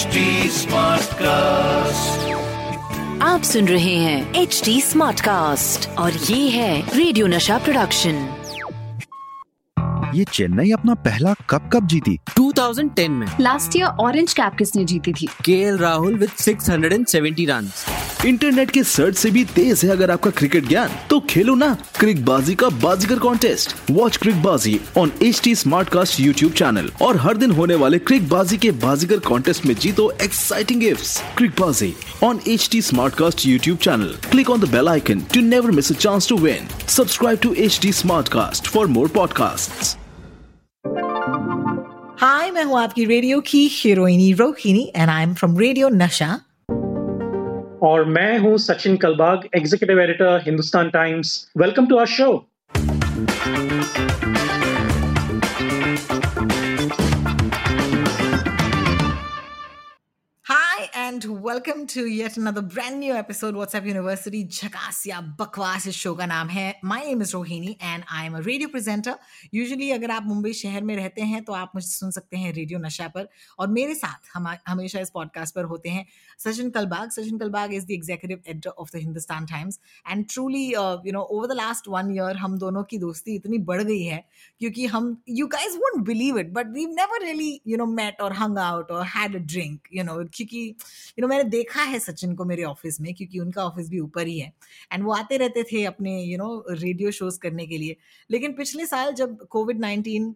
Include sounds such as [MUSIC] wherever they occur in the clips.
HD cast आप सुन रहे हैं एच डी स्मार्ट कास्ट और ये है रेडियो नशा प्रोडक्शन ये चेन्नई अपना पहला कप कप जीती। 2010 में। लास्ट ईयर ऑरेंज कैप किसने जीती थी? के राहुल विद 670 रन इंटरनेट के सर्च से भी तेज है अगर आपका क्रिकेट ज्ञान। तो खेलो ना क्रिक बाजी का बाजीगर contest watch CricBaazi on H T Smartcast YouTube channel और हर दिन होने वाले क्रिक बाजी के बाजीगर कॉन्टेस्ट में जीतो exciting gifts CricBaazi on H T Smartcast YouTube channel click on the bell icon to never miss a chance to win subscribe to H T Smartcast for more podcast hi मैं हूँ आपकी radio की हीरोइनी Rohini and I am from radio Nasha और मैं हूँ Sachin Kalbag executive editor Hindustan Times welcome to our show And welcome to yet another brand new episode WhatsApp University झकास या बकवास इस शो का नाम है my name is Rohini and I am a radio presenter usually अगर आप मुंबई शहर में रहते हैं तो आप मुझे सुन सकते हैं रेडियो नशा पर। और मेरे साथ हम हमेशा इस पॉडकास्ट पर होते हैं Sachin Kalbag. Sachin Kalbag is the executive editor of the Hindustan Times and truly you know over the last one year हम दोनों की दोस्ती इतनी बढ़ गई है क्योंकि हम you guys won't believe it but we never really you know met और हंग आउट और had a drink you know क्योंकि यू नो मैंने देखा है सचिन को मेरे ऑफ़िस में, क्योंकि उनका ऑफ़िस भी ऊपर ही है। एंड वो आते रहते थे अपने यू नो रेडियो शोज़ करने के लिए। लेकिन पिछले साल जब कोविड नाइन्टीन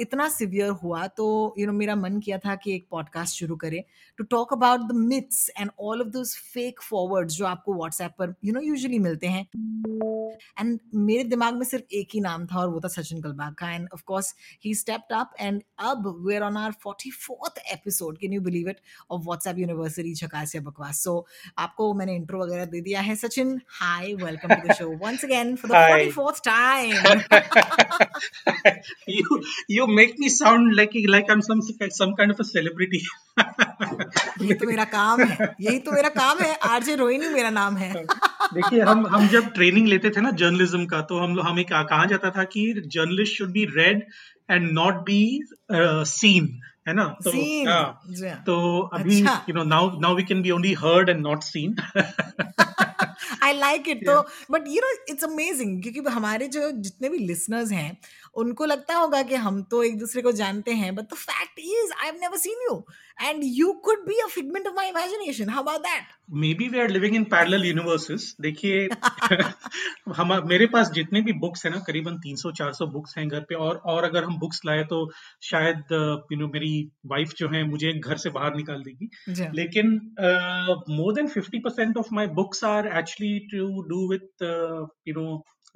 इतना सिवियर हुआ तो यू नो मेरा मन किया था कि एक पॉडकास्ट शुरू करें। To talk about the myths and all of those fake forwards जो आपको व्हाट्सएप पर यू नो यूजली मिलते हैं। एंड मेरे दिमाग में सिर्फ़ एक ही नाम था और वो था सचिन कलबाग। का and of course he stepped up and अब we are on our 44th episode can you believe it of WhatsApp university झकास या बकवास। सो आपको मैंने इंट्रो वगैरह दे दिया है। Sachin hi welcome to the show once again for the Hi. 44th time [LAUGHS] you you make me sound like like I'm some some kind of a celebrity. [LAUGHS] ये तो मेरा काम है। यही तो मेरा काम है। आरजे रोहिणी मेरा नाम है। [LAUGHS] देखिए हम हम जब ट्रेनिंग लेते थे ना जर्नलिज्म का तो हम लोग हमें कहा कहा जाता था कि journalist should be read and not be seen है ना? तो। तो अभी। You know now now we can be only heard and not seen I like it तो but you know it's amazing क्योंकि हमारे जो जितने भी लिसनर्स हैं उनको लगता होगा कि हम तो एक दूसरे को जानते हैं but the fact is I have never seen you and you could be a figment of my imagination how about that maybe we are living in parallel universes देखिए [LAUGHS] हम मेरे पास जितने भी बुक्स हैं ना करीबन 300-400 बुक्स हैं घर पे। और और अगर हम बुक्स लाए तो शायद यू नो मेरी वाइफ जो है मुझे घर से बाहर निकाल देगी। लेकिन more than 50% of my books are actually to do with you know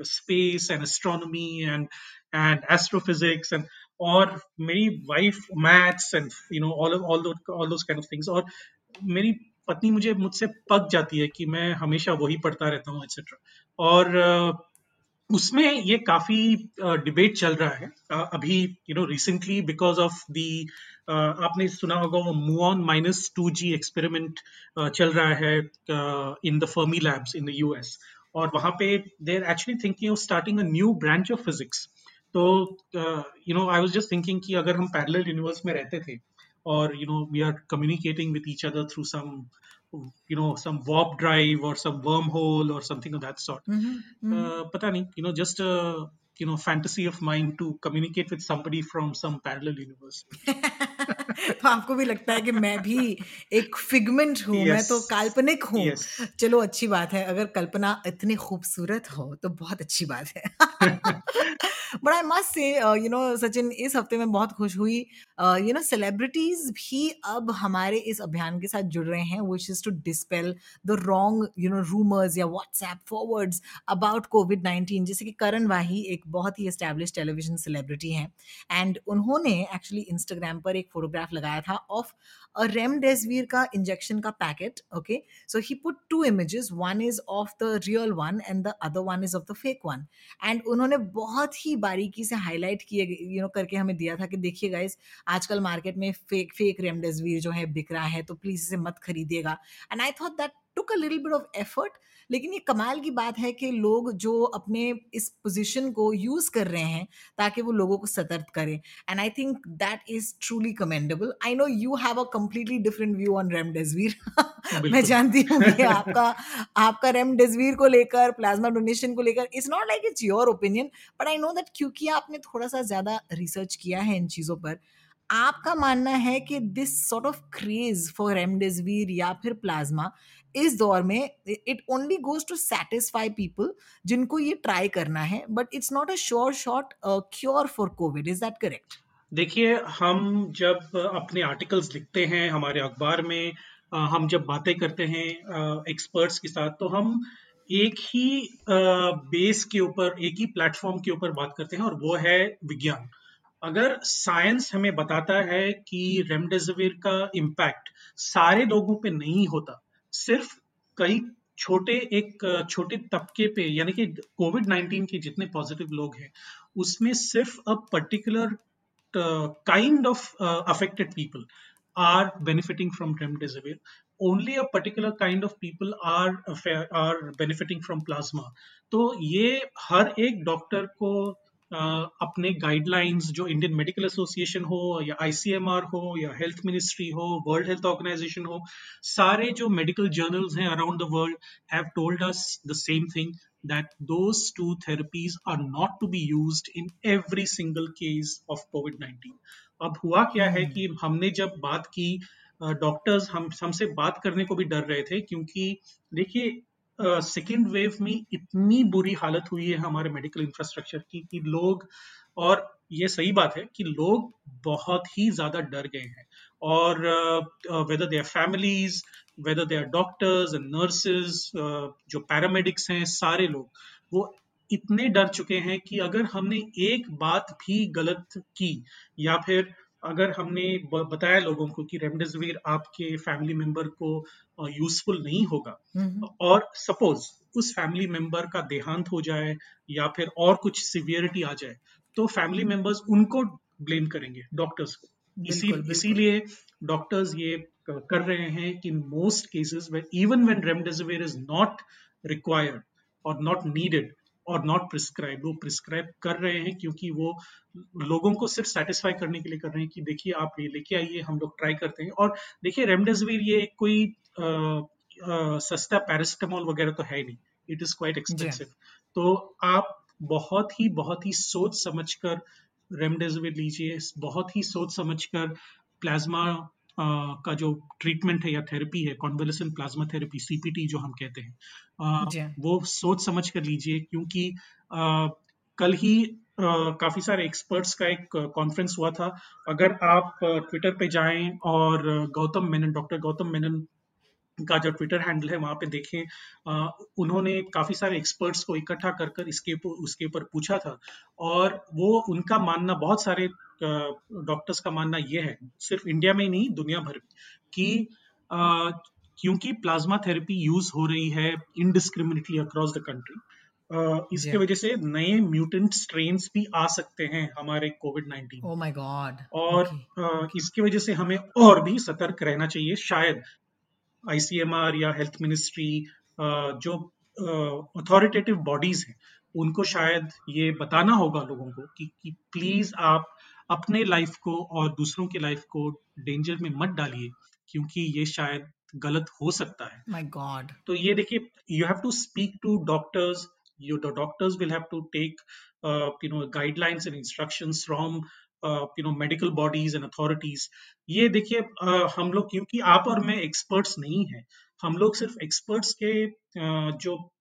space and astronomy and and astrophysics and और मेरी wife maths and you know all all all those kind of things और मेरी पत्नी मुझे मुझसे पक जाती है कि मैं हमेशा वही पढ़ता रहता हूँ एक्सेट्रा और उसमें ये काफ़ी डिबेट चल रहा है अभी you know recently because of the आपने सुना होगा वो muon minus two G experiment चल रहा है in the Fermi labs in the US और वहां पे they are actually thinking of starting a new branch of physics तो you know I was just thinking कि अगर हम पैरेलल यूनिवर्स में रहते थे और you know we are communicating with each other through some you know some warp drive or some wormhole or something of that sort uh, pata nahi you know just a you know fantasy of mine to communicate with somebody from some parallel universe [LAUGHS] तो आपको भी लगता है कि मैं भी एक figment हूँ yes. मैं तो काल्पनिक हूँ Yes. चलो अच्छी बात है अगर कल्पना इतनी खूबसूरत हो तो बहुत अच्छी बात है but I must say you know Sachin इस हफ़्ते में बहुत खुश हुई यू नो सेलिब्रिटीज भी अब हमारे इस अभियान के साथ जुड़ रहे हैं which is to dispel the wrong you know rumours या WhatsApp forwards about Covid nineteen जैसे कि करण वाही एक बहुत ही एस्टेब्लिश टेलीविज़न सेलिब्रिटी हैं एंड उन्होंने एक्चुअली इंस्टाग्राम पर एक फोटोग्राफ लगाया था ऑफ़ अ रेमडेसिविर का इंजेक्शन का packet okay so he put two images one is of the real one and the other one is of the fake one and उन्होंने बहुत ही बारीकी से हाईलाइट किए यू नो करके हमें दिया था कि देखिए गाइज़ आजकल मार्केट में फेक फेक रेमडेसिविर जो है बिक रहा है तो प्लीज़ इसे मत खरीदिएगा। And I thought that took a little bit of effort लेकिन ये कमाल की बात है कि लोग जो अपने इस पोजीशन को यूज़ कर रहे हैं ताकि वो लोगों को सतर्क करें। And I think that is truly commendable I know you have a completely different view on remdesivir मैं जानती हूँ कि [LAUGHS] आपका आपका रेमडेसिविर को लेकर प्लाज्मा डोनेशन को लेकर it's not like it's your opinion but I know that क्योंकि आपने थोड़ा सा ज़्यादा रिसर्च किया है इन चीज़ों पर आपका मानना है कि this sort of craze for remdesivir या फिर प्लाज्मा इस दौर में it only goes to satisfy people जिनको ये ट्राई करना है but it's not a sure short cure for Covid is that correct देखिए, हम जब अपने आर्टिकल्स लिखते हैं हमारे अखबार में हम जब बातें करते हैं एक्सपर्ट्स के साथ तो हम एक ही बेस के ऊपर, एक ही प्लेटफॉर्म के ऊपर बात करते हैं और वो है विज्ञान। अगर साइंस हमें बताता है कि रेमडेसिविर का इम्पैक्ट सारे लोगों पे नहीं होता सिर्फ़ कई छोटे एक, छोटे तबके पे, यानी कि कोविड नाइनटीन के जितने पॉजिटिव लोग हैं, उसमें सिर्फ़ a particular kind of affected people are benefiting from remdesivir only a particular kind of people are are benefiting from plasma तो ये हर एक डॉक्टर को अपने गाइडलाइंस जो इंडियन मेडिकल एसोसिएशन हो या आईसीएमआर हो या हेल्थ मिनिस्ट्री हो वर्ल्ड हेल्थ ऑर्गेनाइजेशन हो सारे जो मेडिकल जर्नल्स हैं around the world have told us the same thing that those two therapies are not to be used in every single case of COVID-19. अब हुआ क्या है कि हमने जब बात की डॉक्टर्स हम हमसे बात करने को भी डर रहे थे क्योंकि देखिए सेकेंड वेव में इतनी बुरी हालत हुई है हमारे मेडिकल इंफ्रास्ट्रक्चर की, कि लोग, और ये सही बात है कि लोग बहुत ही ज़्यादा डर गए हैं। और whether they are families whether they are doctors and nurses जो पैरामेडिक्स हैं, सारे लोग, वो इतने डर चुके हैं कि अगर हमने एक बात भी गलत की, या फिर अगर हमने बताया लोगों को कि रेमडेसिविर आपके फैमिली मेंबर को यूजफुल नहीं होगा और सपोज़ उस फैमिली मेंबर का देहांत हो जाए या फिर और कुछ सिवियरिटी आ जाए तो फैमिली मेंबर्स उनको ब्लेम करेंगे डॉक्टर्स को। इसी। इसीलिए डॉक्टर्स ये कर रहे हैं कि most cases even when remdesivir is not required और नॉट नीडेड और नॉट प्रिस्क्राइब वो प्रिस्क्राइब कर रहे हैं क्योंकि वो लोगों को सिर्फ़ सेटिस्फाई करने के लिए कर रहे हैं कि देखिए आप ये लेके आइए हम लोग ट्राई करते हैं। और देखिए रेमडेसिविर ये कोई अ, अ, सस्ता पैरासिटामोल वगैरह तो है नहीं। इट इज़ क्वाइट एक्सपेंसिव तो आप बहुत ही बहुत ही सोच समझकर रेमडेसिविर लीजिए बहुत ही सोच समझकर प्लाज्मा का जो ट्रीटमेंट है या थेरेपी है कॉन्वेलेसेंट प्लाज्मा थेरेपी सीपीटी जो हम कहते हैं वो सोच समझ कर लीजिए क्योंकि कल ही काफ़ी सारे एक्सपर्ट्स का एक कॉन्फ्रेंस हुआ था। अगर आप ट्विटर पे जाएँ और गौतम मेनन डॉक्टर गौतम मेनन का जो ट्विटर हैंडल है वहाँ पे देखें अ, उन्होंने काफ़ी सारे एक्सपर्ट्स को इकट्ठा कर कर इसके उसके ऊपर पूछा था। और वो उनका मानना बहुत सारे डॉक्टर्स का मानना ये है सिर्फ़ इंडिया में ही नहीं दुनिया भर में कि क्योंकि प्लाज्मा थेरेपी यूज़ हो रही है इनडिस्क्रिमिनेटली अक्रॉस द कंट्री इसके। वजह से नए म्यूटेंट स्ट्रेन भी आ सकते हैं हमारे कोविड 19 ओ माय गॉड और अ, इसकी वजह से हमें और भी सतर्क रहना चाहिए शायद आईसीएमआर या हेल्थ मिनिस्ट्री जो अथॉरिटेटिव बॉडीज हैं उनको शायद ये बताना होगा लोगों को कि, कि प्लीज़ आप अपने लाइफ को और दूसरों की लाइफ को डेंजर में मत डालिए क्योंकि ये शायद गलत हो सकता है। माय गॉड तो ये देखिए you have to speak to doctors you the doctors will have to take uh, you know guidelines and instructions from uh, you know medical bodies and authorities ये देखिए uh, हम लोग क्योंकि आप और मैं एक्सपर्ट्स नहीं हैं हम लोग सिर्फ़ एक्सपर्ट्स के uh, जो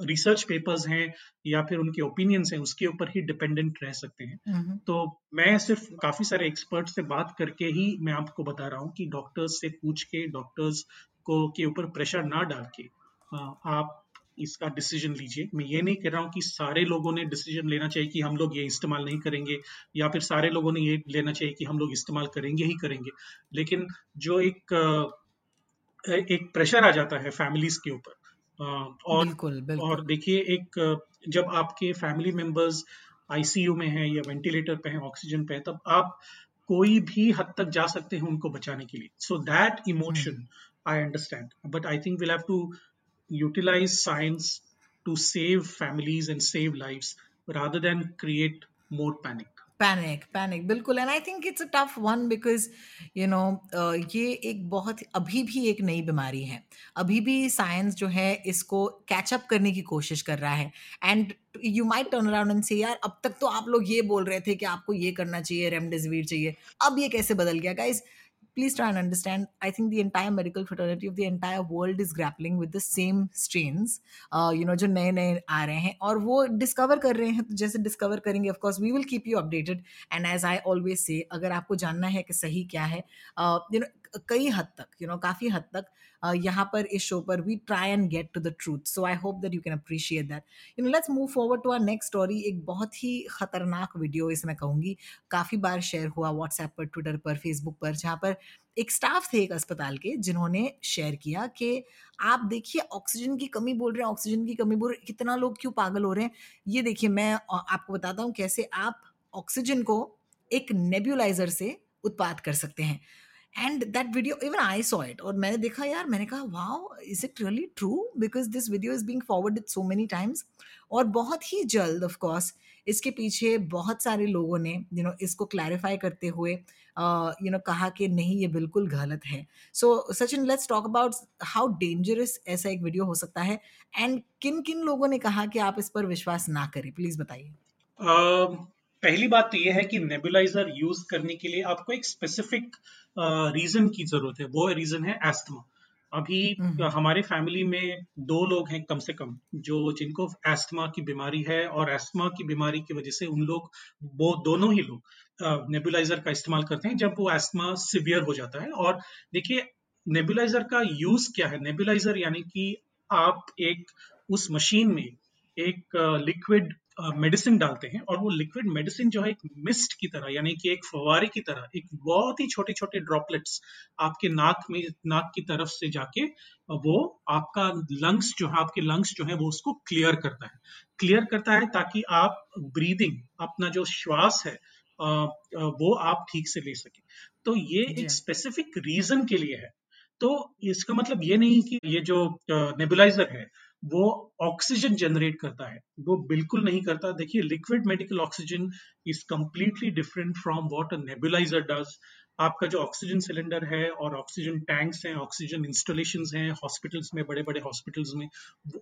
रिसर्च पेपर्स हैं या फिर उनके ओपिनियंस हैं उसके ऊपर ही डिपेंडेंट रह सकते हैं। तो मैं सिर्फ़ काफ़ी सारे एक्सपर्ट से बात करके ही मैं आपको बता रहा हूँ कि डॉक्टर्स से पूछ के डॉक्टर्स को के ऊपर प्रेशर ना डाल के आप इसका डिसीज़न लीजिए। मैं ये नहीं कह रहा हूँ कि सारे लोगों ने डिसीज़न लेना चाहिए कि हम लोग ये इस्तेमाल नहीं करेंगे या फिर सारे लोगों ने ये लेना चाहिए कि हम लोग इस्तेमाल करेंगे ही करेंगे। लेकिन जो एक एक प्रेशर आ जाता है फैमिलीज़ के ऊपर और बिल्कुल बिल्कुल। और देखिए एक जब आपके फैमिली मेंबर्स आईसीयू में हैं या वेंटिलेटर पे हैं ऑक्सीजन पे हैं तब आप कोई भी हद तक जा सकते हैं उनको बचाने के लिए। So that emotion I understand but I think will have to utilise science to save families and save lives rather than create more panic. Panic panic बिल्कुल। And I think it's a tough one because you know ये एक बहुत, अभी भी एक नई बीमारी है। अभी भी साइंस जो है इसको कैचअप करने की कोशिश कर रहा है। And you might turn around and say यार, अब तक तो आप लोग ये बोल रहे थे कि आपको ये करना चाहिए रेमडेसिविर चाहिए। अब ये कैसे बदल गया guys please try and understand i think the entire medical fraternity of the entire world is grappling with the same strains uh, you know जो नए नए आ रहे हैं और वो डिस्कवर कर रहे हैं तो जैसे डिस्कवर करेंगे of course we will keep you updated and as I always say अगर आपको जानना है कि सही क्या है यू नो कई हद तक यू नो काफ़ी हद तक यहाँ पर इस शो पर we try and get to the truth so I hope that you can appreciate that you know let's move forward to our next story एक बहुत ही खतरनाक वीडियो इसमें कहूँगी। काफ़ी बार शेयर हुआ व्हाट्सएप पर ट्विटर पर फेसबुक पर, जहाँ पर एक स्टाफ थे एक अस्पताल के, जिन्होंने शेयर किया कि आप देखिए ऑक्सीजन की कमी बोल रहे हैं ऑक्सीजन की कमी बोल रहे कितना लोग क्यों पागल हो रहे हैं? ये देखिए, मैं आपको बताता हूँ कैसे आप ऑक्सीजन को एक नेब्यूलाइजर से उत्पाद कर सकते हैं। And that video even I saw it और मैंने देखा यार मैंने कहा wow is it really true because this video is being forwarded so many times और बहुत ही जल्द ऑफ़ कोर्स इसके पीछे बहुत सारे लोगों ने यू you नो know, इसको क्लैरिफाई करते हुए you uh, know you know, कहा कि नहीं ये बिल्कुल गलत है। So Sachin let's talk about how dangerous ऐसा एक वीडियो हो सकता है। एंड किन किन लोगों ने कहा कि आप इस पर विश्वास ना करें? प्लीज़ बताइए। पहली बात तो ये है कि नेबुलाइजर यूज़ करने के लिए आपको एक स्पेसिफिक रीजन की ज़रूरत है। वो रीजन है एस्थमा अभी हमारे फैमिली में दो लोग हैं कम से कम जो जिनको एस्थमा की बीमारी है और एस्थमा की बीमारी की वजह से उन लोग वो दोनों ही लोग नेबुलाइजर का इस्तेमाल करते हैं जब वो एस्थमा सिवियर हो जाता है। और देखिए नेबुलाइजर का यूज़ क्या है? नेबुलाइजर यानी कि आप एक उस मशीन में एक लिक्विड मेडिसिन डालते हैं और वो लिक्विड मेडिसिन जो है एक मिस्ट की तरह यानी कि एक फवारे की तरह एक बहुत ही छोटे छोटे ड्रॉपलेट्स आपके नाक में नाक की तरफ़ से जाके वो आपका लंग्स जो है आपके लंग्स जो है वो उसको क्लियर करता है। क्लियर करता है ताकि आप ब्रीदिंग अपना जो श्वास है वो आप ठीक से ले सके। तो ये एक स्पेसिफिक रीजन के लिए है। तो इसका मतलब ये नहीं कि ये जो नेबुलाइजर है वो ऑक्सीजन जनरेट करता है। वो बिल्कुल नहीं करता। देखिए liquid medical oxygen is completely different from what nebuliser does आपका जो ऑक्सीजन सिलेंडर है और ऑक्सीजन टैंक्स हैं ऑक्सीजन इंस्टॉलेशन हैं हॉस्पिटल्स में बड़े बड़े हॉस्पिटल्स में,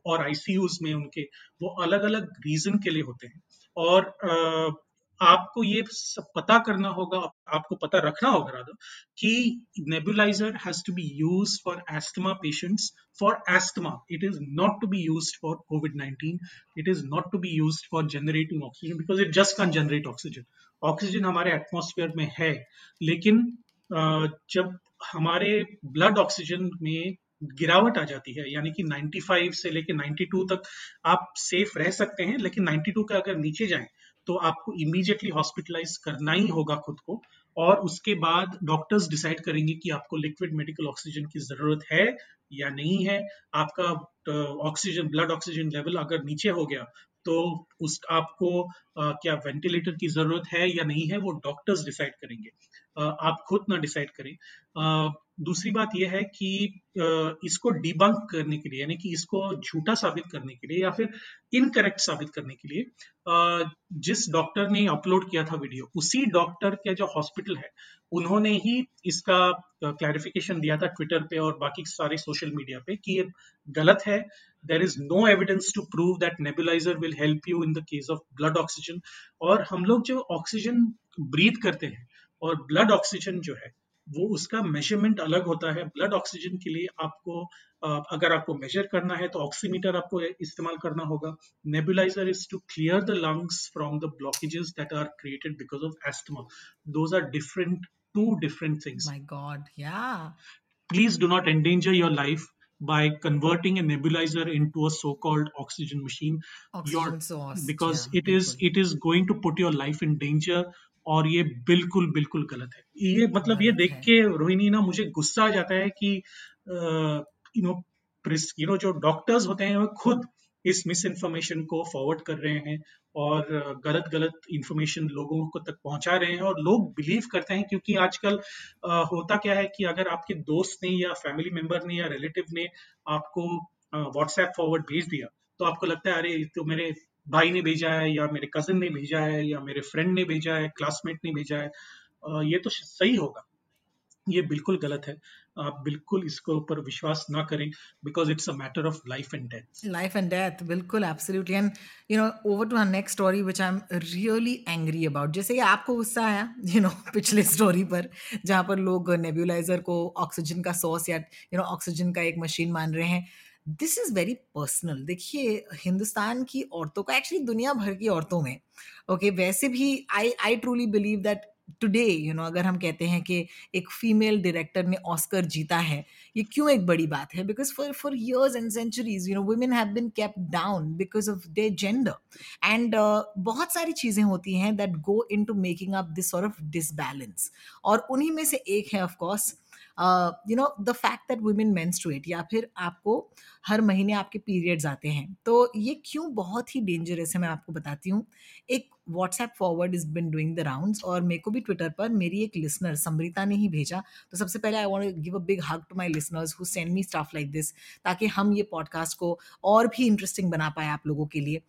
और आईसीयूज में उनके, वो अलग अलग रीजन के लिए होते हैं। और आपको ये पता करना होगा, आपको पता रखना होगा राधा, कि nebuliser has to be use for asthma patients for asthma it is not to be use for Covid 19 it is not to be use for generating oxygen because it just can generate oxygen oxygen हमारे atmosphere में है, लेकिन जब हमारे blood oxygen में गिरावट आ जाती है, यानी कि 95 से लेके 92 तक आप सेफ़ रह सकते हैं, लेकिन 92 के अगर नीचे जाएँ तो आपको इमीडिएटली हॉस्पिटलाइज करना ही होगा खुद को और उसके बाद डॉक्टर्स डिसाइड करेंगे कि आपको लिक्विड मेडिकल ऑक्सीजन की ज़रूरत है या नहीं है। आपका ऑक्सीजन ब्लड ऑक्सीजन लेवल अगर नीचे हो गया तो उस आपको आ, क्या वेंटिलेटर की ज़रूरत है या नहीं है वो डॉक्टर्स डिसाइड करेंगे। आ, आप खुद ना डिसाइड करें। आ, दूसरी बात यह है कि इसको डिबंक करने के लिए, यानी कि इसको झूठा साबित करने के लिए या फिर इनकरेक्ट साबित करने के लिए जिस डॉक्टर ने अपलोड किया था वीडियो उसी डॉक्टर के जो हॉस्पिटल है, उन्होंने ही इसका क्लैरिफिकेशन दिया था ट्विटर पे और बाकी सारे सोशल मीडिया पे कि ये गलत है। There is no evidence to prove that nebuliser will help you in the case of blood oxygen और हम लोग जो ऑक्सीजन ब्रीथ करते हैं, और ब्लड ऑक्सीजन जो है वो उसका मेज़रमेंट अलग होता है। ब्लड ऑक्सीजन के लिए आपको अगर आपको मेजर करना है तो ऑक्सीमीटर आपको इस्तेमाल करना होगा। Nebuliser is to clear the lungs from the blockages that are created because of asthma those are different two different things my God या please do not endanger your life by converting a nebulizer into a so-called oxygen machine. Oxygen your, source. because yeah, it is it is going to put your life in danger और ये बिल्कुल बिल्कुल गलत है। ये मतलब ये देख के रोहिणी ना मुझे गुस्सा आ जाता है कि यू नो यू नो जो डॉक्टर्स होते हैं वो खुद इस मिस इन्फॉर्मेशन को फॉरवर्ड कर रहे हैं और गलत गलत इन्फॉर्मेशन लोगों को तक पहुँचा रहे हैं और लोग बिलीव करते हैं क्योंकि आजकल होता क्या है कि अगर आपके दोस्त ने या फैमिली मेंबर ने या रिलेटिव ने आपको व्हाट्सएप फॉरवर्ड भेज दिया तो आपको लगता है अरे तो मेरे भाई ने भेजा है या मेरे कजिन ने भेजा है या मेरे फ्रेंड ने भेजा है क्लासमेट ने भेजा है ये तो सही होगा ये बिल्कुल गलत है आप बिल्कुल इसके ऊपर विश्वास ना करें because it's a matter of life and death Life and death, बिल्कुल absolutely. And you know, over to our next story, which I'm really angry about. जैसे कि आपको गुस्सा आया, you know, [LAUGHS] पिछले स्टोरी पर जहाँ पर लोग नेबुलाइजर को ऑक्सीजन का सोर्स या यू नो ऑक्सीजन का एक मशीन मान रहे हैं दिस इज़ वेरी पर्सनल देखिए हिंदुस्तान की औरतों का एक्चुअली दुनिया भर की औरतों में ओके okay, वैसे भी I I truly believe that today you know अगर हम कहते हैं कि एक फीमेल डायरेक्टर ने ऑस्कर जीता है ये क्यों एक बड़ी बात है? Because for for years and centuries you know women have been kept down because of they gender and बहुत सारी चीज़ें होती हैं that go into making up this sort of disbalance और उन्हीं में से एक है of course you know the fact that women menstruate या फिर आपको हर महीने आपके पीरियड्स आते हैं तो ये क्यों बहुत ही डेंजरस है मैं आपको बताती हूँ। एक WhatsApp forward is been doing the rounds और मेरे को भी ट्विटर पर मेरी एक लिसनर समृता ने ही भेजा। तो सबसे पहले I want give a big hug to my listeners who send me stuff like this ताकि हम ये पॉडकास्ट को और भी इंटरेस्टिंग बना पाए आप लोगों के लिए।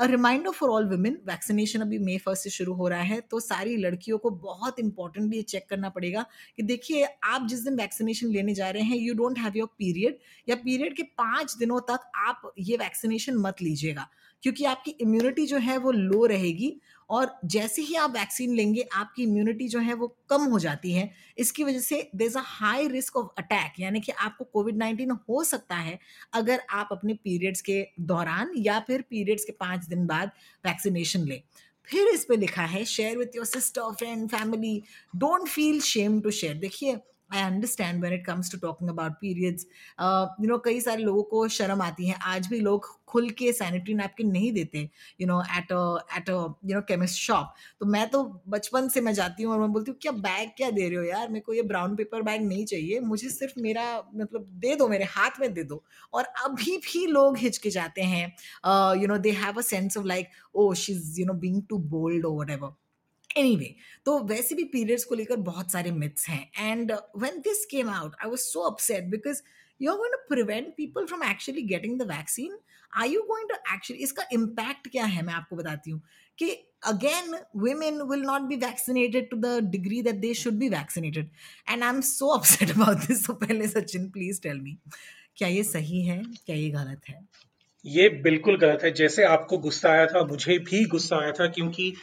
A reminder for all women vaccination अभी मे फ़र्स्ट से शुरू हो रहा है तो सारी लड़कियों को बहुत इंपॉर्टेंटली ये चेक करना पड़ेगा कि देखिए, आप जिस दिन वैक्सीनेशन लेने जा रहे हैं you don't have your period या पीरियड के पाँच दिनों तक आप ये वैक्सीनेशन मत लीजिएगा। क्योंकि आपकी इम्यूनिटी जो है वो लो रहेगी और जैसे ही आप वैक्सीन लेंगे, आपकी इम्यूनिटी जो है वो कम हो जाती है। इसकी वजह से there is a high risk of attack यानी कि आपको कोविड नाइन्टीन हो सकता है अगर आप अपने पीरियड्स के दौरान या फिर पीरियड्स के पाँच दिन बाद वैक्सीनेशन लें। फिर इस पे लिखा है share with your sister friend family don't feel shame to share देखिए I understand when it comes to talking about periods you know कई सारे लोगों को शर्म आती है। आज भी लोग खुल के सैनिटरी नैपकिन नहीं देते you know at at you know chemist shop तो मैं तो बचपन से मैं जाती हूँ और मैं बोलती हूँ, क्या बैग क्या दे रहे हो यार? मेरे को ये ब्राउन पेपर बैग नहीं चाहिए। मुझे सिर्फ़ मेरा मतलब दे दो, मेरे हाथ में दे दो। और अभी भी लोग हिचके जाते हैं। You know they have a sense of like oh she is you know being too bold और वट एनीवे तो वैसे भी पीरियड्स को लेकर बहुत सारे मिथ्स हैं। And when this came out I was so upset because you are going to prevent people from actually getting the vaccine are you going to actually इसका इम्पैक्ट क्या है? मैं आपको बताती हूँ कि, again, women will not be vaccinated to the degree that they should be vaccinated. And i'm so [LAUGHS] upset about this. So पहले Sachin please tell me क्या ये सही है? क्या ये गलत है? ये बिल्कुल गलत है। जैसे आपको गुस्सा आया था, मुझे भी गुस्सा आया था क्योंकि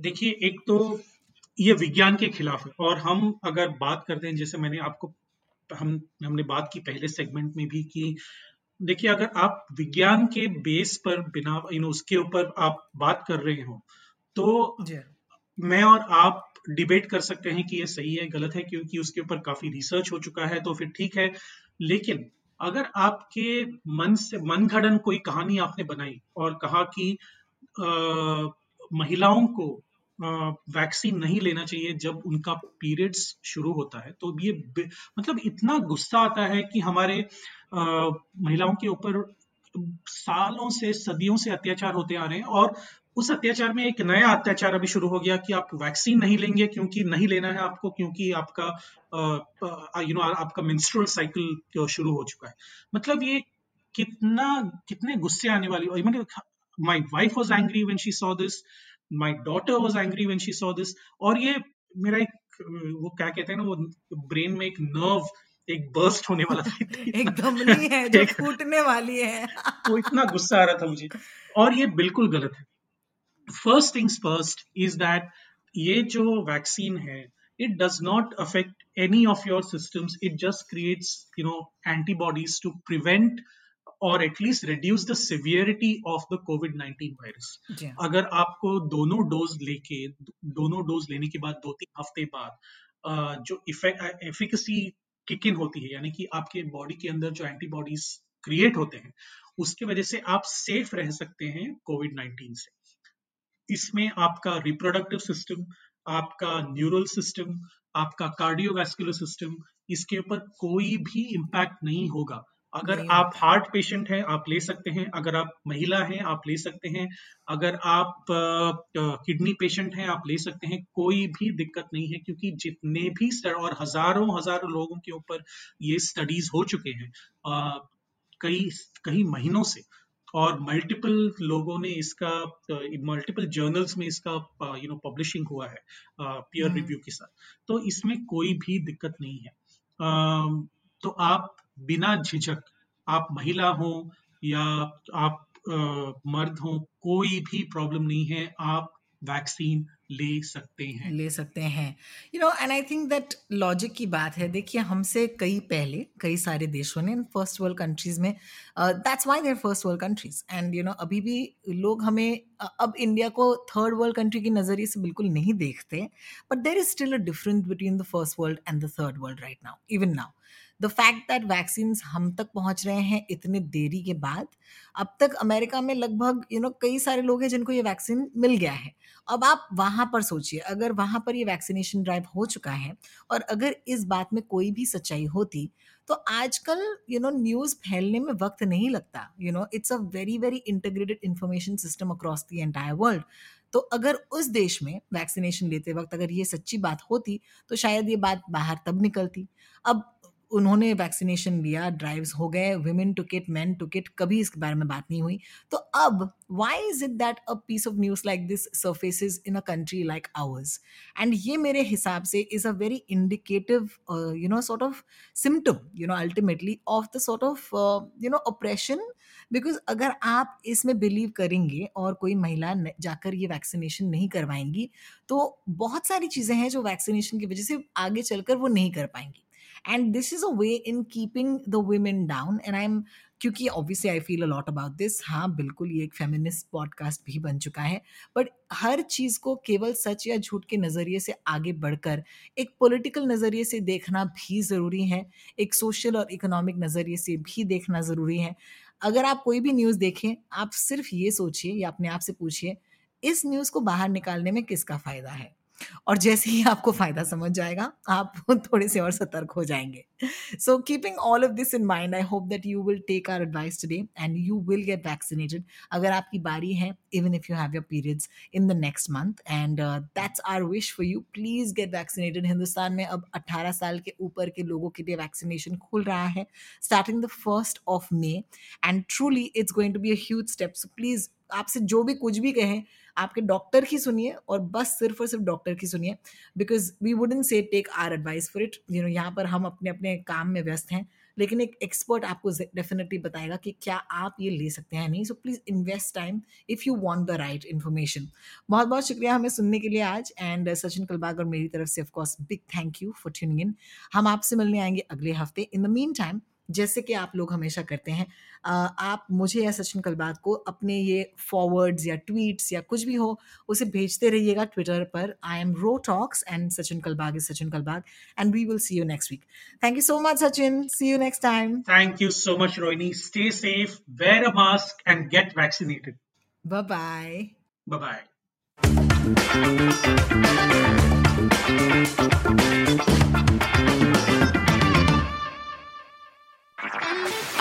देखिए एक तो ये विज्ञान के खिलाफ है और हम अगर बात करते हैं जैसे मैंने आपको हम हमने बात की पहले सेगमेंट में भी कि देखिए अगर आप विज्ञान के बेस पर बिना यू नो उसके ऊपर आप बात कर रहे हो तो मैं और आप डिबेट कर सकते हैं कि ये सही है गलत है क्योंकि उसके ऊपर काफ़ी रिसर्च हो चुका है तो फिर ठीक है। लेकिन अगर आपके मन से मन घड़न कोई कहानी आपने बनाई और कहा कि अ, महिलाओं को वैक्सीन नहीं लेना चाहिए जब उनका पीरियड्स शुरू होता है। तो ये मतलब इतना गुस्सा आता है कि हमारे महिलाओं के ऊपर सालों से, सदियों से अत्याचार होते आ रहे हैं और उस अत्याचार में एक नया अत्याचार अभी शुरू हो गया कि आप वैक्सीन नहीं लेंगे क्योंकि नहीं लेना है आपको क्योंकि आपका यू नो आपका मेंस्ट्रुअल साइकिल शुरू हो चुका है। मतलब ये कितना, कितने गुस्से आने वाली my wife was angry when she saw this my daughter was angry when she saw this और ये मेरा एक वो क्या कहते हैं ना वो ब्रेन में एक नर्व एक बर्स्ट होने वाला था [LAUGHS] एक धमनी है जो एक- [LAUGHS] फूटने वाली है [LAUGHS] तो इतना गुस्सा आ रहा था मुझे और ये बिल्कुल गलत है first things first is that ये जो वैक्सीन है it does not affect any of your systems it just creates you know antibodies to prevent least reduce the severity of the covid-19 virus. जी हाँ, अगर आपको दोनों डोज लेके दोनों dose लेने के बाद दो तीन हफ़्ते बाद जो इफ़ेक्ट एफिकेसी किक इन होती है यानी कि आपके बॉडी के अंदर जो एंटीबॉडीज क्रिएट होते हैं उसकी वजह से आप सेफ़ रह सकते हैं कोविड 19 से। इसमें आपका रिप्रोडक्टिव सिस्टम आपका न्यूरल सिस्टम आपका कार्डियोवैस्कुलर सिस्टम इसके ऊपर कोई भी इम्पैक्ट नहीं होगा। अगर आप हार्ट पेशेंट हैं आप ले सकते हैं। अगर आप महिला हैं आप ले सकते हैं। अगर आप किडनी पेशेंट हैं आप ले सकते हैं। कोई भी दिक्कत नहीं है क्योंकि जितने भी और हज़ारों हज़ारों लोगों के ऊपर ये स्टडीज़ हो चुके हैं कई कई महीनों से। और मल्टीपल लोगों ने इसका मल्टीपल जर्नल्स में इसका यू नो पब्लिशिंग हुआ है पीयर हम्म। रिव्यू के साथ। तो इसमें कोई भी दिक्कत नहीं है। तो आप बिना झिझक आप महिला हो या आप अ, मर्द हो कोई भी प्रॉब्लम नहीं है आप वैक्सीन ले सकते हैं। ले सकते हैं। You know and I think that logic की बात है। देखिए हमसे कई पहले कई सारे देशों ने फ़र्स्ट वर्ल्ड कंट्रीज़ में that's why their first world countries and you know अभी भी लोग हमें अ, अब इंडिया को थर्ड वर्ल्ड कंट्री के नज़रिए से बिल्कुल नहीं देखते but there is still a difference between the first world and the third world right now even now the fact that vaccine हम तक पहुँच रहे हैं इतने देरी के बाद, अब तक अमेरिका में लगभग यू नो कई सारे लोग हैं जिनको ये वैक्सीन मिल गया है। अब आप वहाँ पर सोचिए, अगर वहाँ पर ये वैक्सीनेशन ड्राइव हो चुका है और अगर इस बात में कोई भी सच्चाई होती तो आजकल यू नो न्यूज़ फैलने में वक्त नहीं लगता। You know it's a very very integrated information system across the entire world तो अगर उस देश में वैक्सीनेशन लेते वक्त अगर ये सच्ची बात होती तो शायद ये बात बाहर तब निकलती। अब उन्होंने वैक्सीनेशन लिया ड्राइव्स हो गए women took it man took it कभी इसके बारे में बात नहीं हुई। तो अब why is it that a piece of news like this surfaces in a country like ours and ये मेरे हिसाब से is a very indicative you know sort of symptom you know ultimately of the sort of you know operation because अगर आप इसमें believe करेंगे और कोई महिला जाकर ये वैक्सीनेशन नहीं करवाएँगी तो बहुत सारी चीज़ें हैं जो वैक्सीनेशन की वजह से आगे चलकर वो नहीं कर पाएँगी। And this is a way in keeping the women down and I am क्योंकि obviously I feel a lot about this हाँ बिल्कुल ये एक फेमिनिस्ट पॉडकास्ट भी बन चुका है। बट हर चीज़ को केवल सच या झूठ के नज़रिए से आगे बढ़कर, एक पॉलिटिकल नज़रिए से देखना भी ज़रूरी है। एक सोशल और इकोनॉमिक नज़रिए से भी देखना ज़रूरी है। अगर आप कोई भी न्यूज़ देखें, आप सिर्फ़ ये सोचिए या अपने आप से पूछिए, इस न्यूज़ को बाहर निकालने में किसका फ़ायदा है? और जैसे ही आपको फ़ायदा समझ जाएगा, आप [LAUGHS] थोड़े से और सतर्क हो जाएँगे। So keeping all of this in mind I hope that you will take our advice today and you will get vaccinated अगर आपकी बारी है even if you have your periods in the next month and that's our wish for you please get vaccinated Hindustan में अब 18 साल के ऊपर के लोगों के लिए वैक्सीनेशन खुल रहा है starting the first of May and truly it's going to be a huge step so please आपसे जो भी कुछ भी कहें आपके डॉक्टर की सुनिए और बस सिर्फ़ और सिर्फ़ डॉक्टर की सुनिए because we wouldn't say take our advice for it you know यहाँ पर हम अपने अपने काम में व्यस्त हैं, लेकिन एक एक्सपर्ट आपको डेफिनेटली बताएगा कि क्या आप ये ले सकते हैं नहीं। So please invest time if you want the right information बहुत बहुत शुक्रिया हमें सुनने के लिए आज एंड सचिन कलबाग और मेरी तरफ़ से of course big thank you for tuning in हम आपसे मिलने आएँगे अगले हफ़्ते. इन द मीन टाइम जैसे कि आप लोग हमेशा करते हैं आप मुझे या सचिन कलबाग को अपने ये फॉरवर्ड्स या ट्वीट्स या कुछ भी हो उसे भेजते रहिएगा ट्विटर पर I am ro talks and Sachin Kalbag is Sachin Kalbag and we will see you next week thank you so much Sachin see you next time Thank you so much, Rohini. Stay safe, wear a mask, and get vaccinated. Bye bye Bye bye.